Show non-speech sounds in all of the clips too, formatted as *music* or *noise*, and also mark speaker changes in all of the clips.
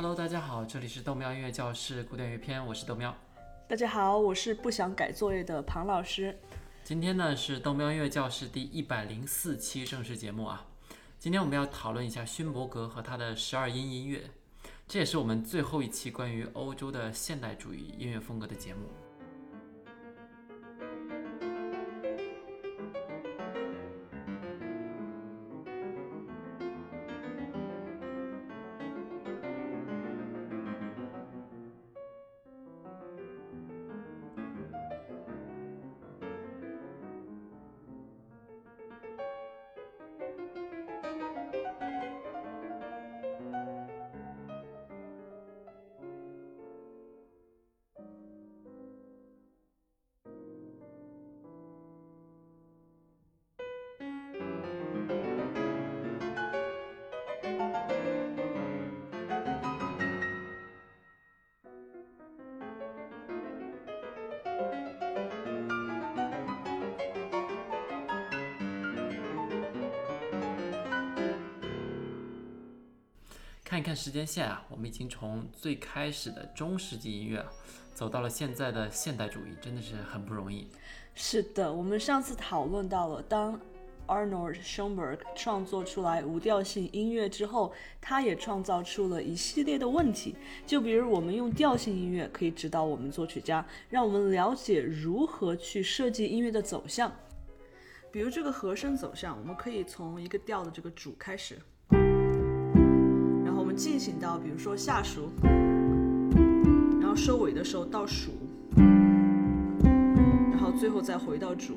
Speaker 1: Hello，大家好，这里是豆喵音乐教室古典乐篇，我是豆喵。
Speaker 2: 大家好，我是不想改作业的庞老师。
Speaker 1: 今天呢是豆喵音乐教室第一百零四期正式节目啊。今天我们要讨论一下勋伯格和他的十二音音乐，这也是我们最后一期关于欧洲的现代主义音乐风格的节目。看一看时间线啊，我们已经从最开始的中世纪音乐，走到了现在的现代主义，真的是很不容易。
Speaker 2: 是的，我们上次讨论到了，当 Arnold Schoenberg 创作出来无调性音乐之后，他也创造出了一系列的问题。就比如，我们用调性音乐可以指导我们作曲家，让我们了解如何去设计音乐的走向。比如这个和声走向，我们可以从一个调的这个主开始。然后我们进行到，比如说下属，然后收尾的时候倒数，然后最后再回到主。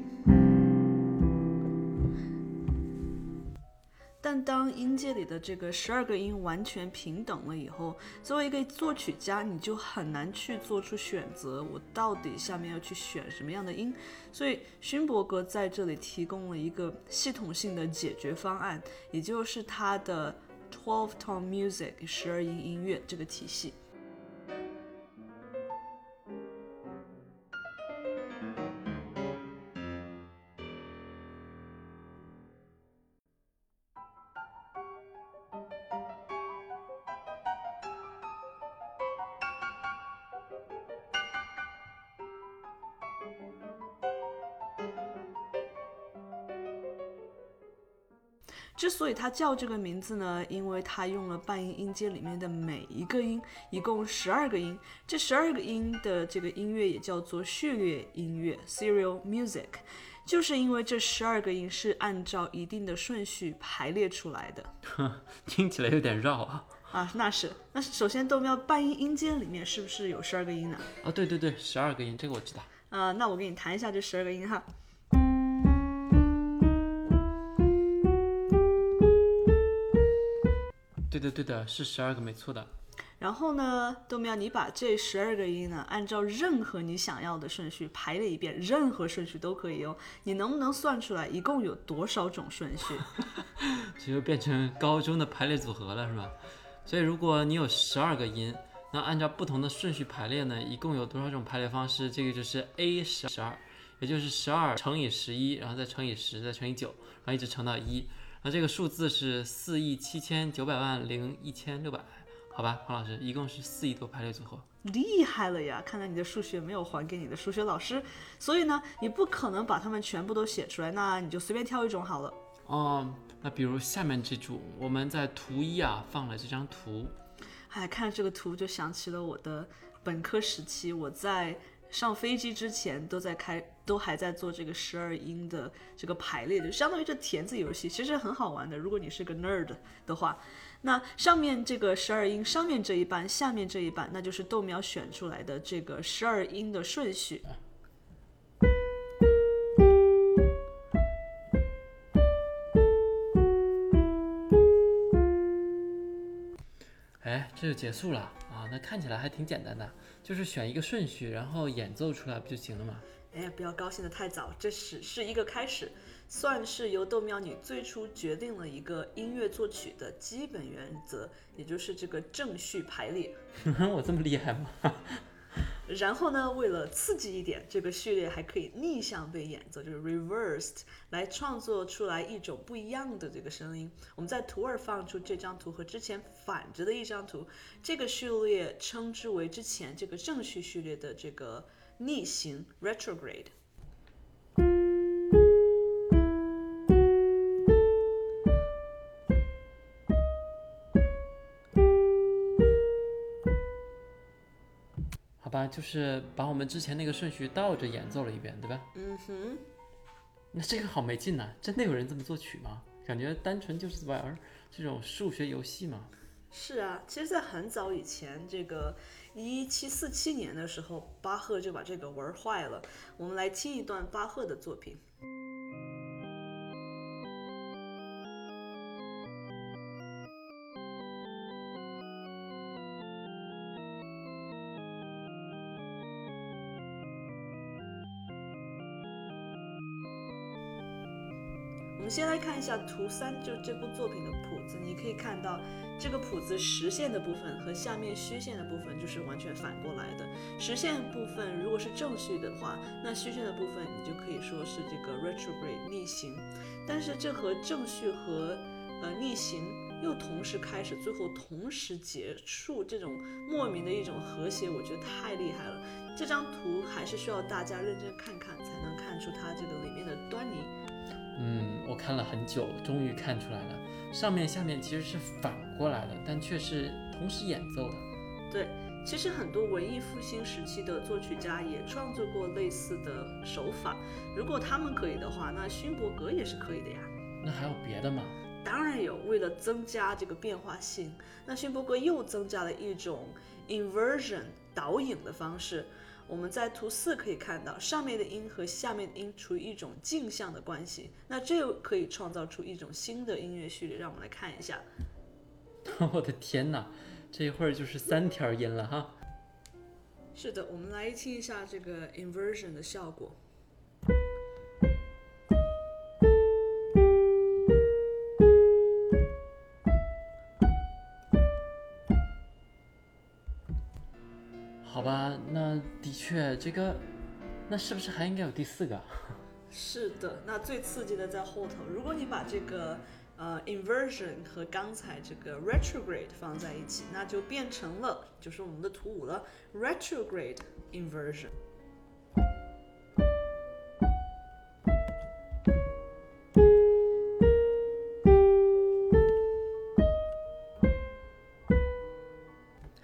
Speaker 2: 但当音阶里的这个十二个音完全平等了以后，作为一个作曲家，你就很难去做出选择，我到底下面要去选什么样的音？所以勋伯格在这里提供了一个系统性的解决方案，也就是他的。Twelve tone music，十二音音乐这个体系。之所以它叫这个名字呢，因为它用了半音音阶里面的每一个音，一共十二个音。这十二个音的这个音乐也叫做序列音乐 （serial music），就是因为这十二个音是按照一定的顺序排列出来的。*laughs*
Speaker 1: 听起来有点绕啊！
Speaker 2: 啊，那是。那首先，豆喵半音音阶里面是不是有十二个音呢？
Speaker 1: 啊，对对对，十二个音，这个我知道。
Speaker 2: 啊，那我给你弹一下这十二个音哈。
Speaker 1: 对的，对的，是十二个，没错的。
Speaker 2: 然后呢，豆苗，你把这十二个音呢，按照任何你想要的顺序排了一遍，任何顺序都可以哦。你能不能算出来一共有多少种顺序？*laughs*
Speaker 1: 这就变成高中的排列组合了，是吧？所以如果你有十二个音，那按照不同的顺序排列呢，一共有多少种排列方式？这个就是 A 十十二，也就是十二乘以十一，然后再乘以十，再乘以九，然后一直乘到一。那这个数字是四亿七千九百万零一千六百，好吧，黄老师，一共是四亿多排列组合，
Speaker 2: 厉害了呀！看来你的数学没有还给你的数学老师，所以呢，你不可能把它们全部都写出来，那你就随便挑一种好了。
Speaker 1: 哦，那比如下面这组，我们在图一啊放了这张图，
Speaker 2: 哎，看这个图就想起了我的本科时期，我在。上飞机之前都在开，都还在做这个十二音的这个排列，就相当于这填字游戏，其实很好玩的。如果你是个 nerd 的话，那上面这个十二音，上面这一半，下面这一半，那就是豆苗选出来的这个十二音的顺序。
Speaker 1: 哎，这就结束了啊！那看起来还挺简单的。就是选一个顺序，然后演奏出来不就行了吗？
Speaker 2: 哎，不要高兴的太早，这只是一个开始，算是由豆苗女最初决定了一个音乐作曲的基本原则，也就是这个正序排列。*laughs*
Speaker 1: 我这么厉害吗？*laughs*
Speaker 2: 然后呢，为了刺激一点，这个序列还可以逆向被演奏，就是 reversed，来创作出来一种不一样的这个声音。我们在图二放出这张图和之前反着的一张图，这个序列称之为之前这个正序序列的这个逆行 retrograde。
Speaker 1: 好吧，就是把我们之前那个顺序倒着演奏了一遍，对吧？
Speaker 2: 嗯哼，
Speaker 1: 那这个好没劲呐、真的有人这么作曲吗？感觉单纯就是玩儿这种数学游戏嘛。
Speaker 2: 是啊，其实，在很早以前，这个一七四七年的时候，巴赫就把这个玩坏了。我们来听一段巴赫的作品。先来看一下图三，就这部作品的谱子，你可以看到这个谱子实线的部分和下面虚线的部分就是完全反过来的。实线部分如果是正序的话，那虚线的部分你就可以说是这个 retrograde 逆行。但是这和正序和呃逆行又同时开始，最后同时结束，这种莫名的一种和谐，我觉得太厉害了。这张图还是需要大家认真看看，才能看出它这个里面的端倪。
Speaker 1: 嗯，我看了很久，终于看出来了，上面下面其实是反过来的，但却是同时演奏的。
Speaker 2: 对，其实很多文艺复兴时期的作曲家也创作过类似的手法。如果他们可以的话，那勋伯格也是可以的呀。
Speaker 1: 那还有别的吗？
Speaker 2: 当然有，为了增加这个变化性，那勋伯格又增加了一种 inversion 导引的方式。我们在图四可以看到，上面的音和下面的音处于一种镜像的关系，那这又可以创造出一种新的音乐序列。让我们来看一下。*laughs*
Speaker 1: 我的天哪，这一会儿就是三条音了哈。
Speaker 2: 是的，我们来听一下这个 inversion 的效果。
Speaker 1: 好吧，那的确这个，那是不是还应该有第四个？*laughs*
Speaker 2: 是的，那最刺激的在后头。如果你把这个呃 inversion 和刚才这个 retrograde 放在一起，那就变成了就是我们的图五了，retrograde inversion。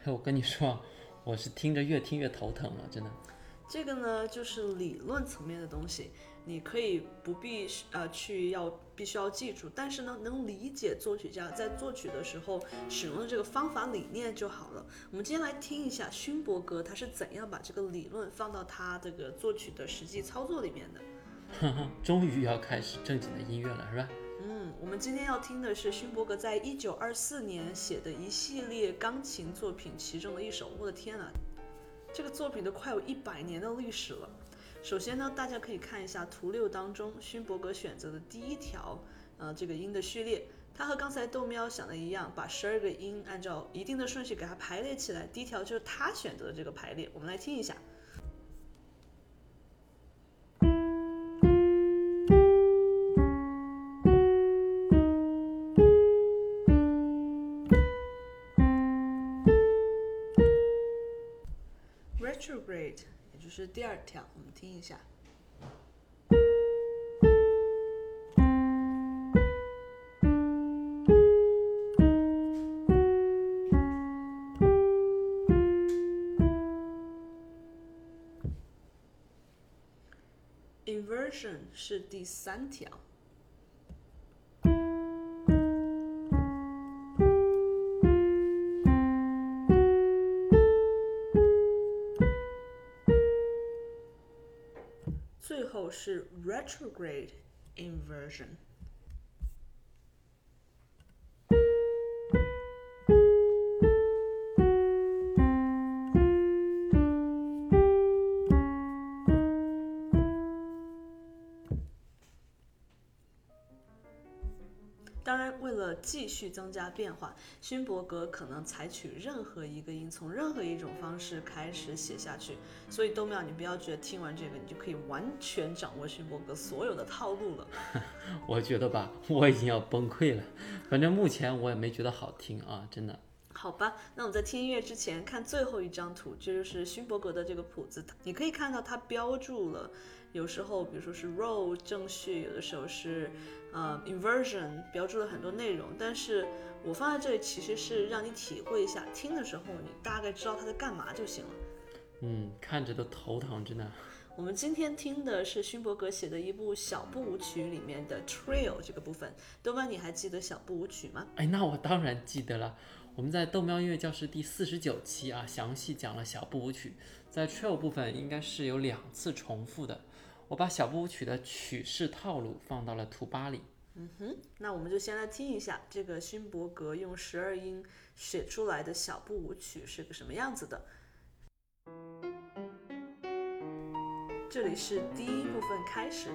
Speaker 1: 我跟你说，我是听着越听越头疼了，真的。
Speaker 2: 这个呢，就是理论层面的东西，你可以不必呃去要必须要记住，但是呢，能理解作曲家在作曲的时候使用的这个方法理念就好了。我们今天来听一下勋伯格他是怎样把这个理论放到他这个作曲的实际操作里面的。*laughs*
Speaker 1: 终于要开始正经的音乐了，是吧？
Speaker 2: 嗯，我们今天要听的是勋伯格在一九二四年写的一系列钢琴作品其中的一首。我的天呐，这个作品都快有一百年的历史了。首先呢，大家可以看一下图六当中勋伯格选择的第一条，呃，这个音的序列，它和刚才豆喵想的一样，把十二个音按照一定的顺序给它排列起来。第一条就是他选择的这个排列，我们来听一下。是第二条，我们听一下。Inversion 是第三条。是 retrograde inversion。当然，为了继续增加变化。勋伯格可能采取任何一个音，从任何一种方式开始写下去。所以豆苗，你不要觉得听完这个你就可以完全掌握勋伯格所有的套路了。*laughs*
Speaker 1: 我觉得吧，我已经要崩溃了。反正目前我也没觉得好听啊，真的。
Speaker 2: 好吧，那我们在听音乐之前看最后一张图，这就是勋伯格的这个谱子。你可以看到它标注了，有时候比如说是 roll 正序，有的时候是呃 inversion，标注了很多内容。但是我放在这里其实是让你体会一下，听的时候你大概知道它在干嘛就行了。
Speaker 1: 嗯，看着都头疼，真的。
Speaker 2: 我们今天听的是勋伯格写的一部小步舞曲里面的 trill 这个部分。豆瓣，你还记得小步舞曲吗？
Speaker 1: 哎，那我当然记得了。我们在豆喵音乐教室第四十九期啊，详细讲了小步舞曲，在 trill 部分应该是有两次重复的。我把小步舞曲的曲式套路放到了图八里。
Speaker 2: 嗯哼，那我们就先来听一下这个勋伯格用十二音写出来的小步舞曲是个什么样子的。这里是第一部分开始。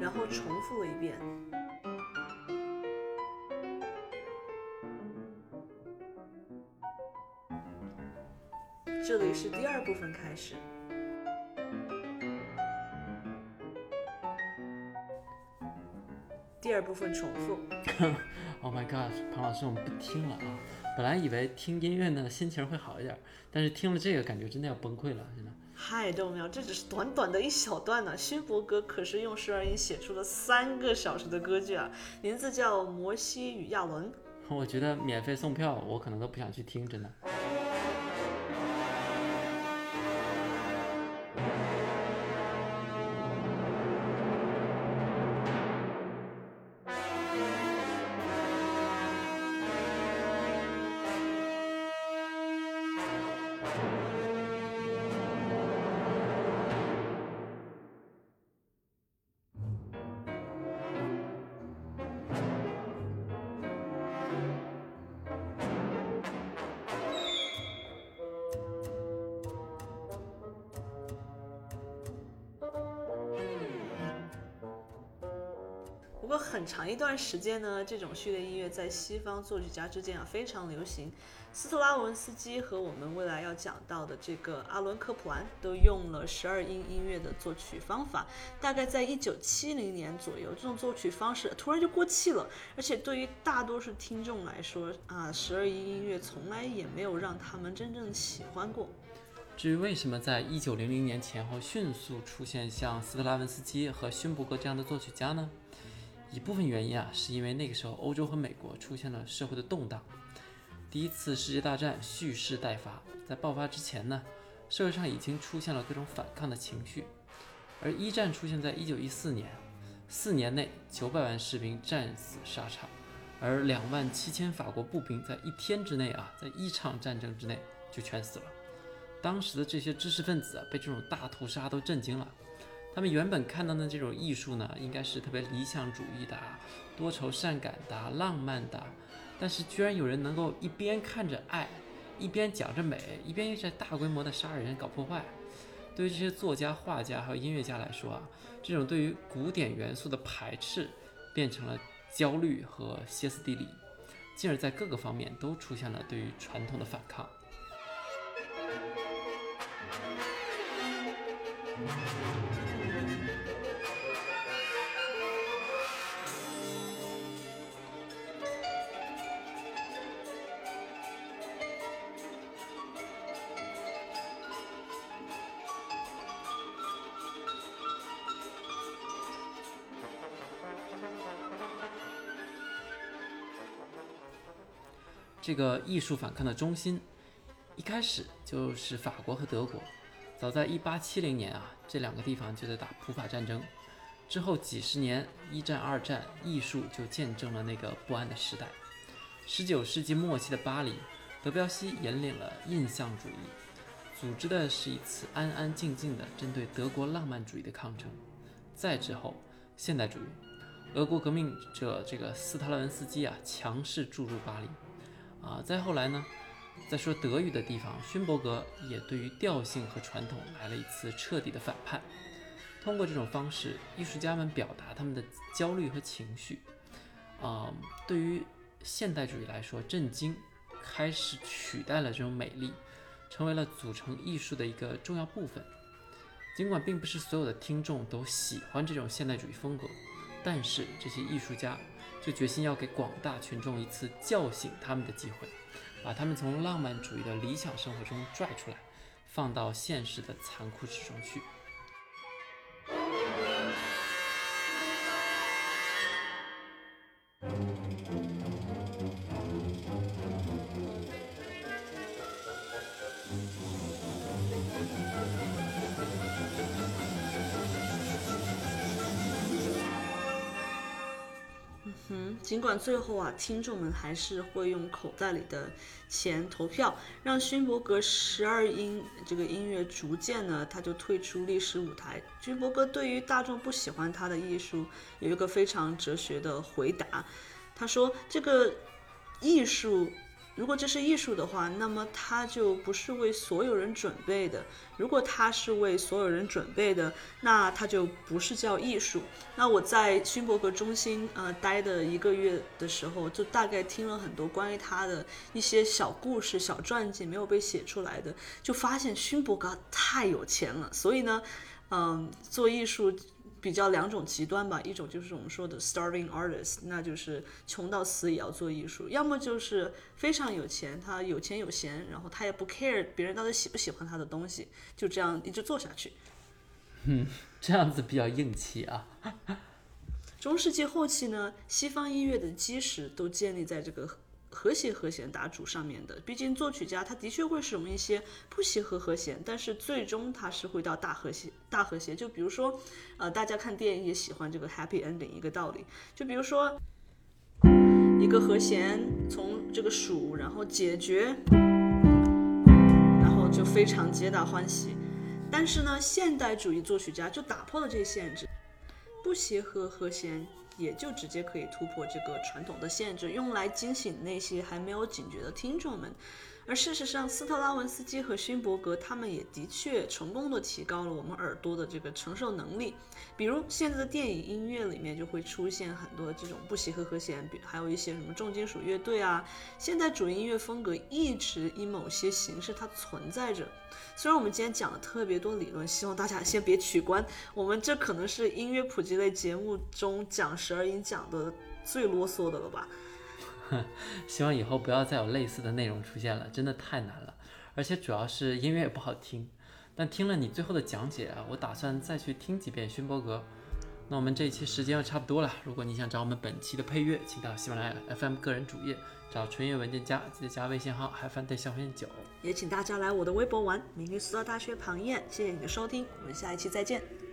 Speaker 2: 然后重复了一遍。这里是第二部分开始。第二部分重复。*laughs*
Speaker 1: Oh my god，庞老师，我们不听了啊！本来以为听音乐呢心情会好一点，但是听了这个感觉真的要崩溃了，
Speaker 2: 太重要，这只是短短的一小段呢。勋伯格可是用十二音写出了三个小时的歌剧啊，名字叫《摩西与亚伦》。
Speaker 1: 我觉得免费送票，我可能都不想去听，真的。
Speaker 2: 过很长一段时间呢，这种序列音乐在西方作曲家之间啊非常流行。斯特拉文斯基和我们未来要讲到的这个阿伦科普兰都用了十二音音乐的作曲方法。大概在一九七零年左右，这种作曲方式突然就过气了。而且对于大多数听众来说啊，十二音音乐从来也没有让他们真正喜欢过。
Speaker 1: 至于为什么在一九零零年前后迅速出现像斯特拉文斯基和勋伯格这样的作曲家呢？一部分原因啊，是因为那个时候欧洲和美国出现了社会的动荡，第一次世界大战蓄势待发，在爆发之前呢，社会上已经出现了各种反抗的情绪，而一战出现在一九一四年，四年内九百万士兵战死沙场，而两万七千法国步兵在一天之内啊，在一场战争之内就全死了，当时的这些知识分子啊，被这种大屠杀都震惊了。他们原本看到的这种艺术呢，应该是特别理想主义的、多愁善感的、浪漫的，但是居然有人能够一边看着爱，一边讲着美，一边又在大规模的杀人搞破坏。对于这些作家、画家还有音乐家来说啊，这种对于古典元素的排斥，变成了焦虑和歇斯底里，进而在各个方面都出现了对于传统的反抗。这个艺术反抗的中心，一开始就是法国和德国。早在1870年啊，这两个地方就在打普法战争。之后几十年，一战、二战，艺术就见证了那个不安的时代。19世纪末期的巴黎，德彪西引领了印象主义，组织的是一次安安静静的针对德国浪漫主义的抗争。再之后，现代主义，俄国革命者这个斯特拉文斯基啊，强势注入巴黎。啊，再后来呢，在说德语的地方，勋伯格也对于调性和传统来了一次彻底的反叛。通过这种方式，艺术家们表达他们的焦虑和情绪。啊、对于现代主义来说，震惊开始取代了这种美丽，成为了组成艺术的一个重要部分。尽管并不是所有的听众都喜欢这种现代主义风格，但是这些艺术家就决心要给广大群众一次叫醒他们的机会，把他们从浪漫主义的理想生活中拽出来，放到现实的残酷之中去。
Speaker 2: 尽管最后啊，听众们还是会用口袋里的钱投票，让勋伯格十二音这个音乐逐渐呢，他就退出历史舞台。勋伯格对于大众不喜欢他的艺术有一个非常哲学的回答，他说：“这个艺术。”如果这是艺术的话，那么它就不是为所有人准备的。如果它是为所有人准备的，那它就不是叫艺术。那我在勋伯格中心呃待的一个月的时候，就大概听了很多关于他的一些小故事、小传记，没有被写出来的，就发现勋伯格太有钱了。所以呢，嗯，做艺术。比较两种极端吧，一种就是我们说的 starving artist，那就是穷到死也要做艺术；要么就是非常有钱，他有钱有闲，然后他也不 care 别人到底喜不喜欢他的东西，就这样一直做下去。
Speaker 1: 嗯 *laughs* 这样子比较硬气啊。*laughs*
Speaker 2: 中世纪后期呢，西方音乐的基石都建立在这个和谐和弦打主上面的。毕竟作曲家他的确会使用一些不协和和弦，但是最终他是会到大和谐。大和谐，就比如说，呃，大家看电影也喜欢这个 happy ending 一个道理。就比如说，一个和弦从这个数，然后解决，然后就非常皆大欢喜。但是呢，现代主义作曲家就打破了这些限制，不协和和弦也就直接可以突破这个传统的限制，用来惊醒那些还没有警觉的听众们。而事实上，斯特拉文斯基和勋伯格他们也的确成功的提高了我们耳朵的这个承受能力。比如现在的电影音乐里面就会出现很多这种不协和和弦，比还有一些什么重金属乐队啊。现代主义音乐风格一直以某些形式它存在着。虽然我们今天讲了特别多理论，希望大家先别取关。我们这可能是音乐普及类节目中讲十二音讲的最啰嗦的了吧。*laughs*
Speaker 1: 希望以后不要再有类似的内容出现了，真的太难了，而且主要是音乐也不好听。但听了你最后的讲解啊，我打算再去听几遍勋伯格。那我们这一期时间又差不多了，如果你想找我们本期的配乐，请到喜马拉雅 FM 个人主页找纯乐文件夹，记得加微信号海翻对小分九。
Speaker 2: 也请大家来我的微博玩，名律苏大大学庞燕。谢谢你的收听，我们下一期再见。